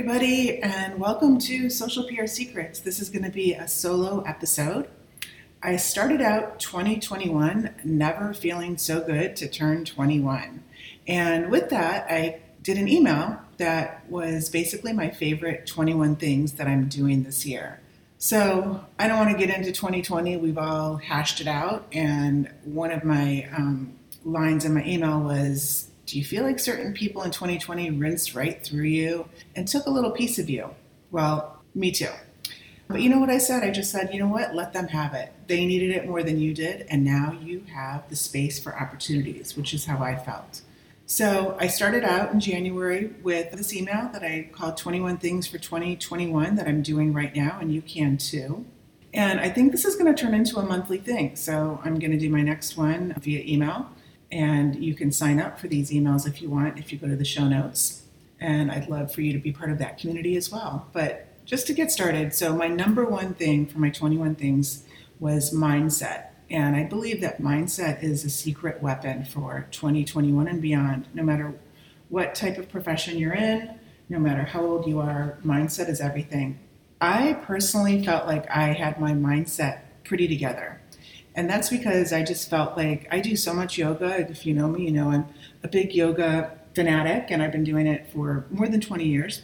everybody, and welcome to Social PR Secrets. This is going to be a solo episode. I started out 2021 never feeling so good to turn 21. And with that, I did an email that was basically my favorite 21 things that I'm doing this year. So I don't want to get into 2020. We've all hashed it out. And one of my um, lines in my email was do you feel like certain people in 2020 rinsed right through you and took a little piece of you? Well, me too. But you know what I said? I just said, you know what? Let them have it. They needed it more than you did, and now you have the space for opportunities, which is how I felt. So I started out in January with this email that I called 21 Things for 2021 that I'm doing right now, and you can too. And I think this is going to turn into a monthly thing. So I'm going to do my next one via email. And you can sign up for these emails if you want, if you go to the show notes. And I'd love for you to be part of that community as well. But just to get started, so my number one thing for my 21 things was mindset. And I believe that mindset is a secret weapon for 2021 and beyond. No matter what type of profession you're in, no matter how old you are, mindset is everything. I personally felt like I had my mindset pretty together. And that's because I just felt like I do so much yoga. If you know me, you know I'm a big yoga fanatic and I've been doing it for more than 20 years.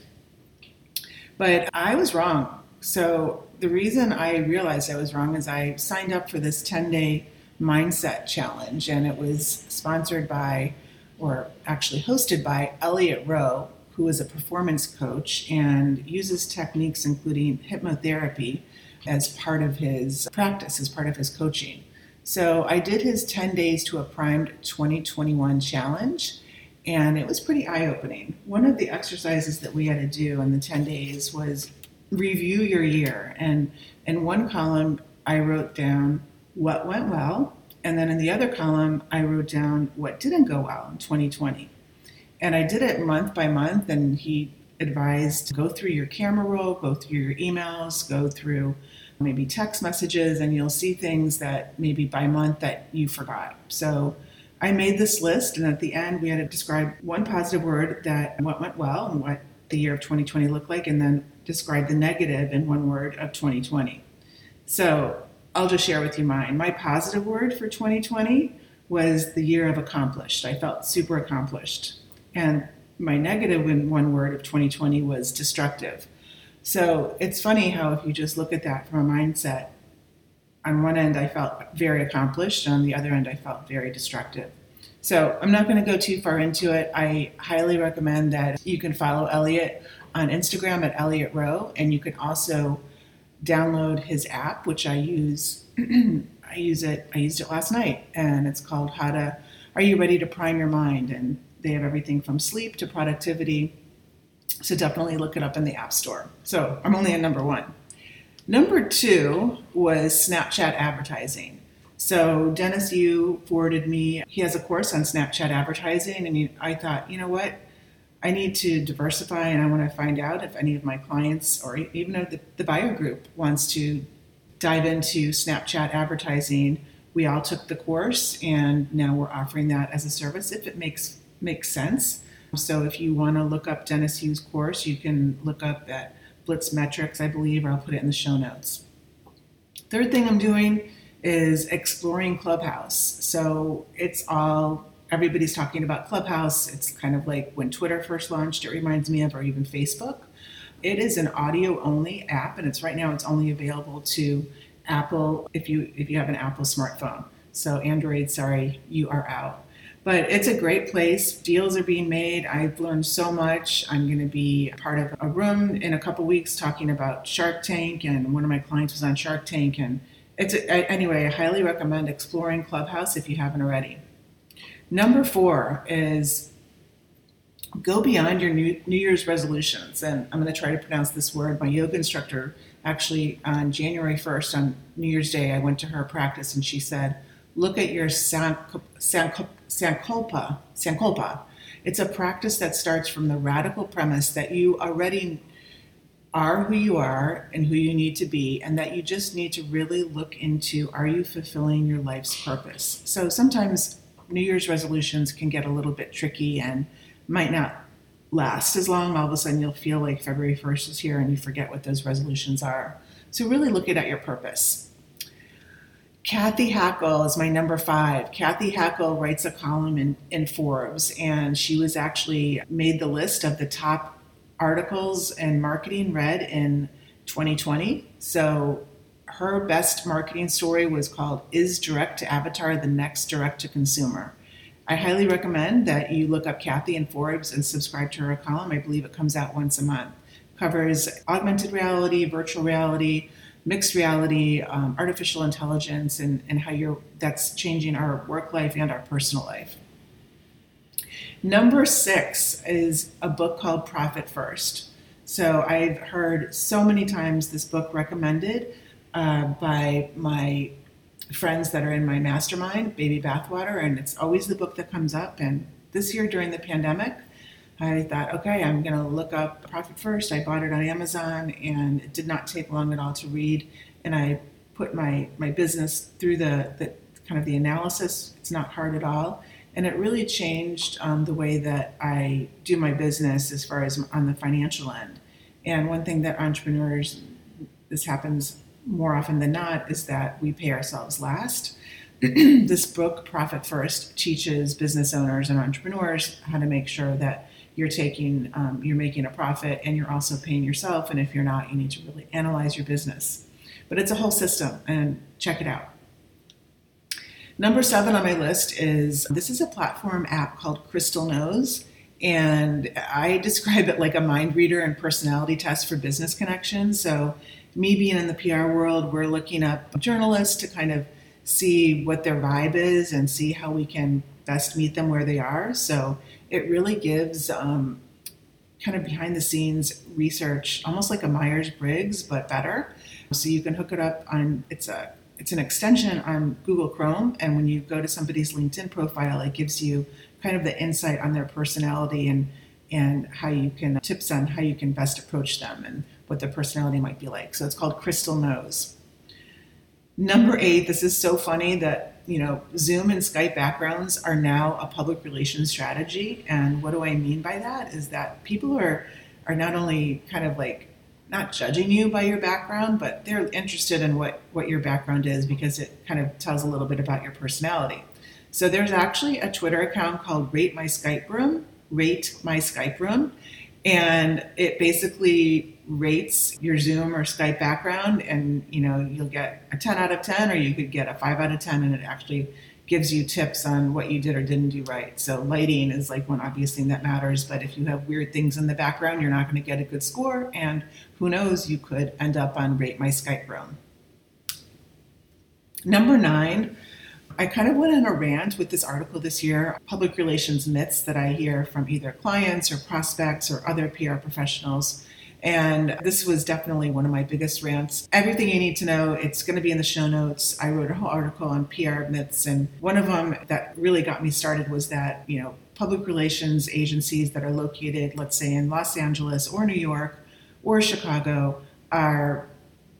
But I was wrong. So the reason I realized I was wrong is I signed up for this 10 day mindset challenge and it was sponsored by, or actually hosted by Elliott Roe, who is a performance coach and uses techniques including hypnotherapy as part of his practice, as part of his coaching. So I did his 10 days to a primed 2021 challenge, and it was pretty eye opening. One of the exercises that we had to do in the 10 days was review your year. And in one column, I wrote down what went well, and then in the other column, I wrote down what didn't go well in 2020. And I did it month by month, and he advised to go through your camera roll, go through your emails, go through maybe text messages, and you'll see things that maybe by month that you forgot. So I made this list, and at the end, we had to describe one positive word that what went well and what the year of 2020 looked like, and then describe the negative in one word of 2020. So I'll just share with you mine. My positive word for 2020 was the year of accomplished. I felt super accomplished. And my negative in one word of 2020 was destructive. So it's funny how if you just look at that from a mindset, on one end I felt very accomplished, and on the other end I felt very destructive. So I'm not going to go too far into it. I highly recommend that you can follow Elliot on Instagram at Elliott Roe, and you can also download his app, which I use. I use it. I used it last night, and it's called How to. Are you ready to prime your mind? And they have everything from sleep to productivity. So definitely look it up in the App Store. So I'm only at number one. Number two was Snapchat advertising. So Dennis Yu forwarded me. He has a course on Snapchat advertising, and I thought, you know what? I need to diversify, and I want to find out if any of my clients or even the, the buyer group wants to dive into Snapchat advertising. We all took the course, and now we're offering that as a service if it makes makes sense. So if you want to look up Dennis Yu's course, you can look up at Blitz Metrics, I believe, or I'll put it in the show notes. Third thing I'm doing is exploring Clubhouse. So it's all everybody's talking about Clubhouse. It's kind of like when Twitter first launched, it reminds me of, or even Facebook. It is an audio only app, and it's right now it's only available to Apple if you if you have an Apple smartphone. So Android, sorry, you are out. But it's a great place. Deals are being made. I've learned so much. I'm going to be part of a room in a couple weeks talking about Shark Tank, and one of my clients was on Shark Tank. And it's a, anyway, I highly recommend exploring Clubhouse if you haven't already. Number four is go beyond your New, New Year's resolutions. And I'm going to try to pronounce this word. My yoga instructor actually on January 1st, on New Year's Day, I went to her practice and she said, look at your sankalpa, sankalpa. It's a practice that starts from the radical premise that you already are who you are and who you need to be, and that you just need to really look into are you fulfilling your life's purpose? So sometimes New Year's resolutions can get a little bit tricky and might not last as long. All of a sudden, you'll feel like February 1st is here and you forget what those resolutions are. So, really looking at your purpose. Cathy Hackl is my number five. Cathy Hackl writes a column in, in Forbes, and she was actually made the list of the top articles and marketing read in 2020. So her best marketing story was called Is Direct to Avatar the Next Direct to Consumer? I highly recommend that you look up Cathy in Forbes and subscribe to her column. I believe it comes out once a month. Covers augmented reality, virtual reality, mixed reality, um, artificial intelligence, and, and how you're, that's changing our work life and our personal life. Number six is a book called Profit First. So I've heard so many times this book recommended uh, by my friends that are in my mastermind, Baby Bathwater, and it's always the book that comes up. And this year during the pandemic, I thought, okay, I'm going to look up Profit First. I bought it on Amazon, and it did not take long at all to read. And I put my my business through the, the kind of the analysis. It's not hard at all, and it really changed um, the way that I do my business as far as on the financial end. And one thing that entrepreneurs, this happens more often than not, is that we pay ourselves last. this book, Profit First, teaches business owners and entrepreneurs how to make sure that you're taking um, you're making a profit and you're also paying yourself. And if you're not you need to really analyze your business. But it's a whole system and check it out. Number seven on my list is this is a platform app called crystal knows and i describe it like a mind reader and personality test for business connections so me being in the pr world we're looking up journalists to kind of see what their vibe is and see how we can best meet them where they are. So it really gives um, kind of behind the scenes research, almost like a Myers Briggs, but better. So you can hook it up on it's a it's an extension on Google Chrome, and when you go to somebody's LinkedIn profile, it gives you kind of the insight on their personality and and how you can tips on how you can best approach them and what their personality might be like. So it's called Crystal Knows. Number eight, this is so funny that you know, Zoom and Skype backgrounds are now a public relations strategy. And what do I mean by that? Is that people are are not only kind of like not judging you by your background, but they're interested in what what your background is because it kind of tells a little bit about your personality. So there's actually a Twitter account called Rate My Skype Room, Rate My Skype Room, and it basically rates your Zoom or Skype background, and you know you'll get a 10 out of 10, or you could get a 5 out of 10, and it actually gives you tips on what you did or didn't do right. So lighting is like one obvious thing that matters, but if you have weird things in the background, you're not going to get a good score, and who knows, you could end up on Rate My Skype Room. Number nine, I kind of went on a rant with this article this year, public relations myths that I hear from either clients or prospects or other PR professionals and this was definitely one of my biggest rants. Everything you need to know, it's going to be in the show notes. I wrote a whole article on PR myths, and one of them that really got me started was that, you know, public relations agencies that are located, let's say, in Los Angeles or New York or Chicago are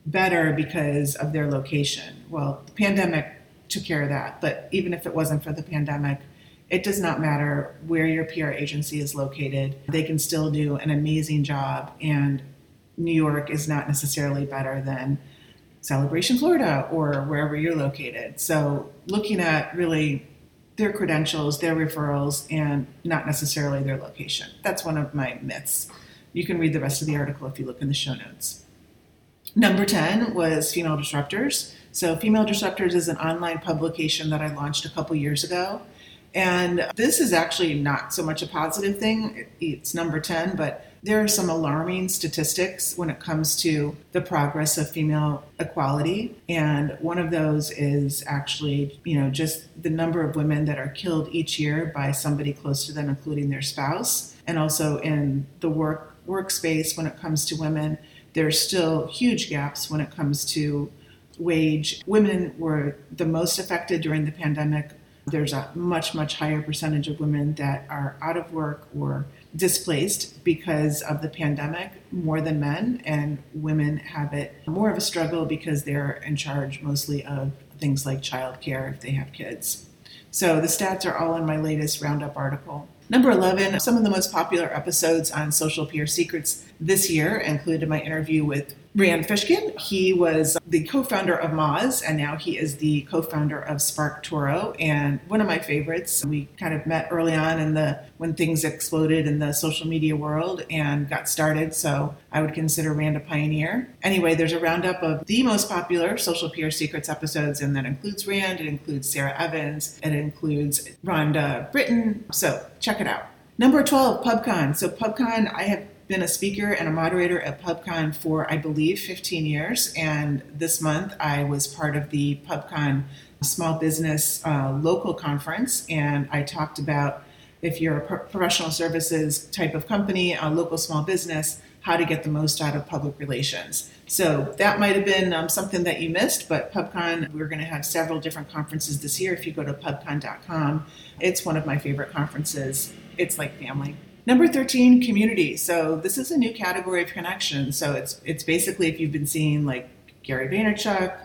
better because of their location. Well, the pandemic took care of that, but even if it wasn't for the pandemic, it does not matter where your PR agency is located, they can still do an amazing job. And New York is not necessarily better than Celebration, Florida, or wherever you're located. So, looking at really their credentials, their referrals, and not necessarily their location. That's one of my myths. You can read the rest of the article if you look in the show notes. Number 10 was Female Disruptors. So, Female Disruptors is an online publication that I launched a couple years ago. And this is actually not so much a positive thing. It's number 10, but there are some alarming statistics when it comes to the progress of female equality. And one of those is actually, you know, just the number of women that are killed each year by somebody close to them, including their spouse. And also in the work workspace when it comes to women, there's still huge gaps when it comes to wage. Women were the most affected during the pandemic there's a much, much higher percentage of women that are out of work or displaced because of the pandemic more than men, and women have it more of a struggle because they're in charge mostly of things like childcare if they have kids. So the stats are all in my latest Roundup article. Number 11, some of the most popular episodes on Social PR Secrets this year included my interview with Rand Fishkin. He was the co founder of Moz, and now he is the co founder of SparkToro, and one of my favorites. We kind of met early on in the when things exploded in the social media world and got started, so I would consider Rand a pioneer. Anyway, there's a roundup of the most popular Social PR Secrets episodes, and that includes Rand, it includes Sarah Evans, it includes Rhonda Britten. so check it out. Number 12, PubCon. So, PubCon, I have been a speaker and a moderator at PubCon for, I believe, 15 years. And this month I was part of the PubCon Small Business uh, Local Conference. And I talked about if you're a professional services type of company, a local small business, how to get the most out of public relations. So that might have been um, something that you missed, but PubCon, we're going to have several different conferences this year. If you go to pubcon.com, it's one of my favorite conferences. It's like family. Number 13, community. So this is a new category of connection. So it's it's basically if you've been seeing like Gary Vaynerchuk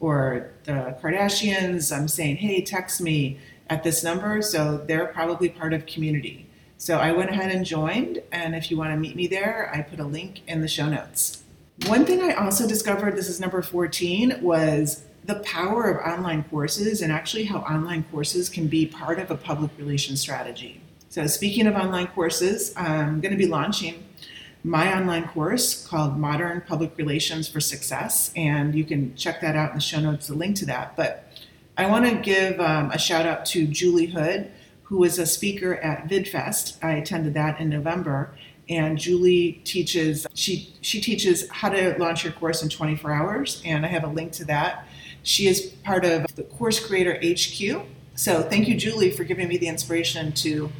or the Kardashians, I'm saying, hey, text me at this number. So they're probably part of community. So I went ahead and joined, and if you want to meet me there, I put a link in the show notes. One thing I also discovered, this is number 14, was the power of online courses and actually how online courses can be part of a public relations strategy. So, speaking of online courses, I'm going to be launching my online course called Modern Public Relations for Success, and you can check that out in the show notes, the link to that. But I want to give um, a shout out to Julie Hood, who was a speaker at VidFest. I attended that in November, and Julie teaches she she teaches how to launch your course in 24 hours, and I have a link to that. She is part of the Course Creator HQ. So thank you, Julie, for giving me the inspiration to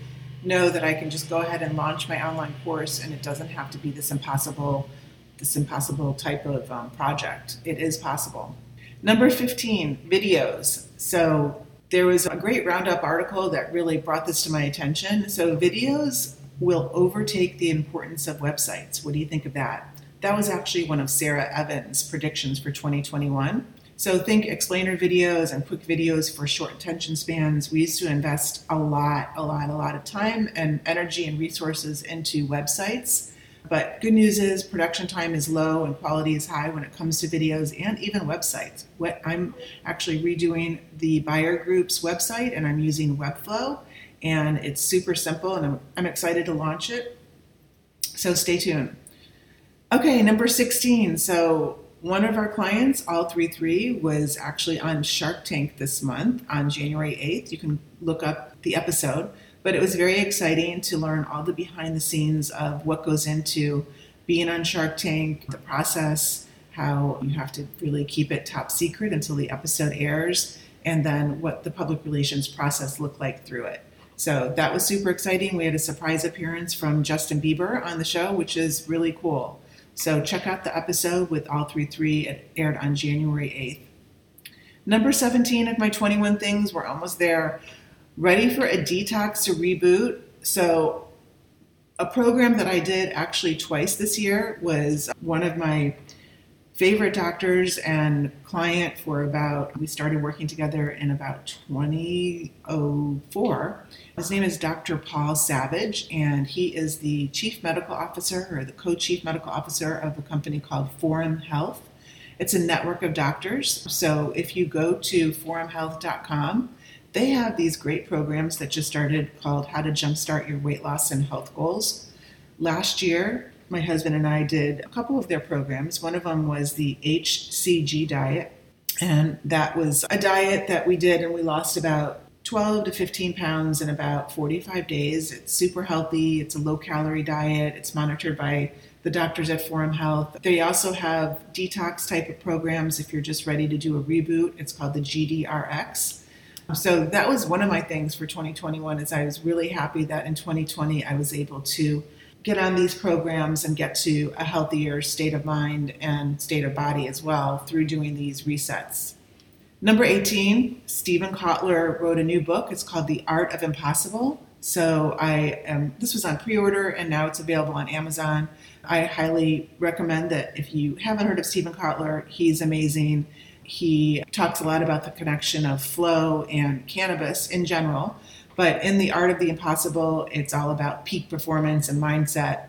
know that I can just go ahead and launch my online course and it doesn't have to be this impossible this impossible type of um, project. It is possible. Number 15, videos. So there was a great roundup article that really brought this to my attention. So videos will overtake the importance of websites. What do you think of that? That was actually one of Sarah Evans' predictions for 2021. So think explainer videos and quick videos for short attention spans. We used to invest a lot, a lot, a lot of time and energy and resources into websites. But good news is production time is low and quality is high when it comes to videos and even websites. What I'm actually redoing the buyer group's website and I'm using Webflow and it's super simple and I'm, I'm excited to launch it. So stay tuned. Okay, number 16. So one of our clients, All33, was actually on Shark Tank this month on January 8th. You can look up the episode, but it was very exciting to learn all the behind the scenes of what goes into being on Shark Tank, the process, how you have to really keep it top secret until the episode airs, and then what the public relations process looked like through it. So that was super exciting. We had a surprise appearance from Justin Bieber on the show, which is really cool. So check out the episode with All33. It aired on January 8th. Number 17 of my 21 things, we're almost there. Ready for a detox to reboot. So, a program that I did actually twice this year was one of my favorite doctors and client for about, we started working together in about 2004. His name is Dr. Paul Savage, and he is the chief medical officer or the co chief medical officer of a company called Forum Health. It's a network of doctors. So if you go to forumhealth.com, they have these great programs that just started called How to Jumpstart Your Weight Loss and Health Goals. Last year, my husband and I did a couple of their programs. One of them was the HCG diet, and that was a diet that we did, and we lost about 12 to 15 pounds in about 45 days. It's super healthy, it's a low calorie diet, it's monitored by the doctors at Forum Health. They also have detox type of programs if you're just ready to do a reboot. It's called the GDRX. So that was one of my things for 2021 is I was really happy that in 2020 I was able to get on these programs and get to a healthier state of mind and state of body as well through doing these resets. Number 18, Steven Kotler wrote a new book. It's called The Art of Impossible. So I am this was on pre-order and now it's available on Amazon. I highly recommend that if you haven't heard of Steven Kotler, he's amazing. He talks a lot about the connection of flow and cannabis in general, But in The Art of the Impossible, it's all about peak performance and mindset.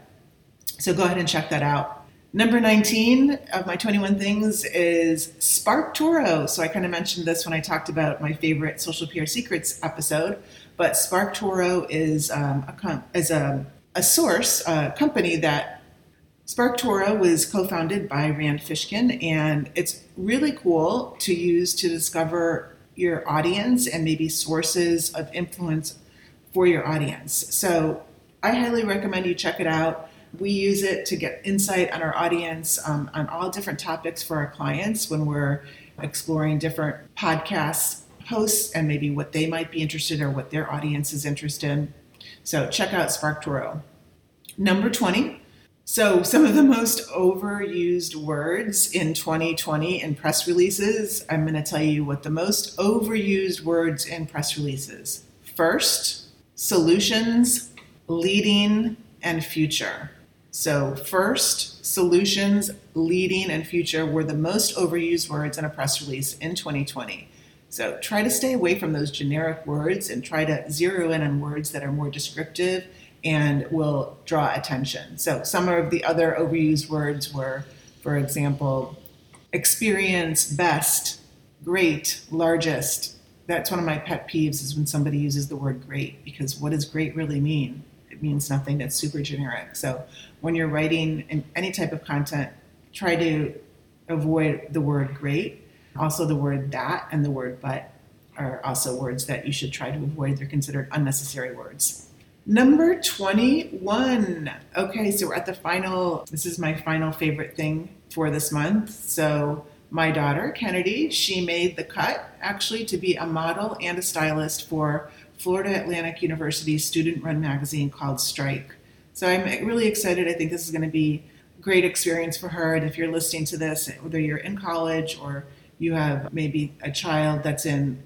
So go ahead and check that out. Number 19 of my 21 things is Spark Toro. So I kind of mentioned this when I talked about my favorite social PR secrets episode, but Spark Toro is um, a, is a, a source, a company that Spark Toro was co-founded by Rand Fishkin, and it's really cool to use to discover your audience and maybe sources of influence for your audience. So I highly recommend you check it out. We use it to get insight on our audience um, on all different topics for our clients when we're exploring different podcast hosts and maybe what they might be interested or what their audience is interested in. So check out SparkToro. Number 20. So, some of the most overused words in 2020 in press releases, I'm going to tell you what the most overused words in press releases. First, solutions, leading, and future. So, first, solutions, leading, and future were the most overused words in a press release in 2020. So, try to stay away from those generic words and try to zero in on words that are more descriptive and will draw attention. So, some of the other overused words were, for example, experience, best, great, largest. That's one of my pet peeves is when somebody uses the word great because what does great really mean? It means nothing that's super generic. So, when you're writing any type of content, try to avoid the word great. Also, the word that and the word but are also words that you should try to avoid. They're considered unnecessary words. Number 21. Okay, so we're at the final, this is my final favorite thing for this month. So, my daughter, Kennedy, she made the cut actually to be a model and a stylist for Florida Atlantic University's student run magazine called Strike. So I'm really excited. I think this is going to be a great experience for her. And if you're listening to this, whether you're in college or you have maybe a child that's in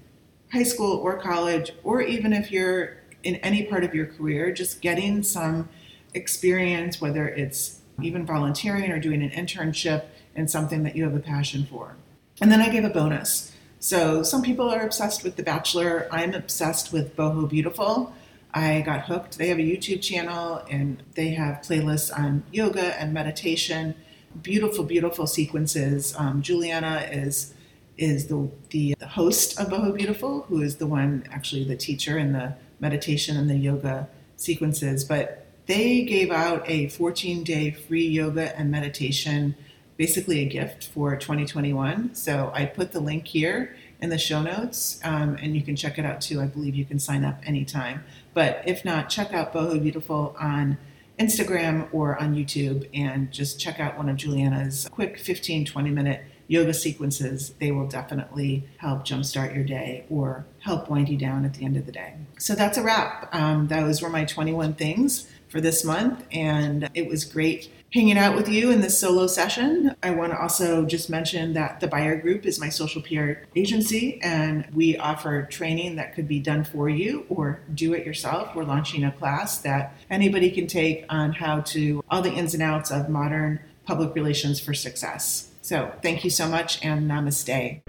high school or college, or even if you're in any part of your career, just getting some experience, whether it's even volunteering or doing an internship in something that you have a passion for. And then I gave a bonus. So some people are obsessed with The Bachelor. I'm obsessed with Boho Beautiful. I got hooked. They have a YouTube channel and they have playlists on yoga and meditation. Beautiful, beautiful sequences. Um, Juliana is is the, the host of Boho Beautiful, who is the one actually the teacher in the meditation and the yoga sequences. But they gave out a 14 day free yoga and meditation, basically a gift for 2021. So I put the link here in the show notes, um, and you can check it out too. I believe you can sign up anytime. But if not, check out Boho Beautiful on Instagram or on YouTube and just check out one of Juliana's quick 15, 20 minute yoga sequences. They will definitely help jumpstart your day or help wind you down at the end of the day. So that's a wrap. Um, those were my 21 things for this month, and it was great hanging out with you in this solo session. I want to also just mention that the Buyer Group is my social PR agency, and we offer training that could be done for you or do it yourself. We're launching a class that anybody can take on how to all the ins and outs of modern public relations for success. So, thank you so much and namaste.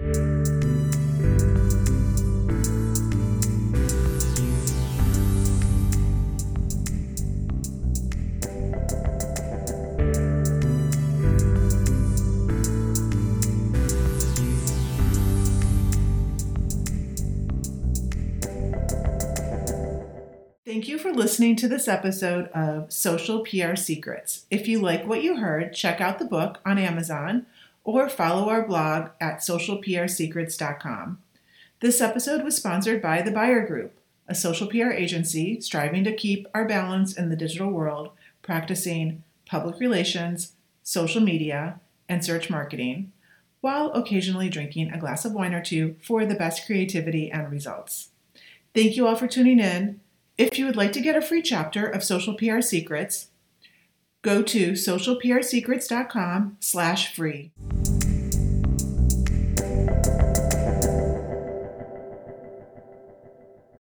Thank you for listening to this episode of Social PR Secrets. If you like what you heard, check out the book on Amazon or follow our blog at socialprsecrets.com. This episode was sponsored by The Buyer Group, a social PR agency striving to keep our balance in the digital world, practicing public relations, social media, and search marketing, while occasionally drinking a glass of wine or two for the best creativity and results. Thank you all for tuning in. If you would like to get a free chapter of Social PR Secrets, go to socialprsecrets.com slash free.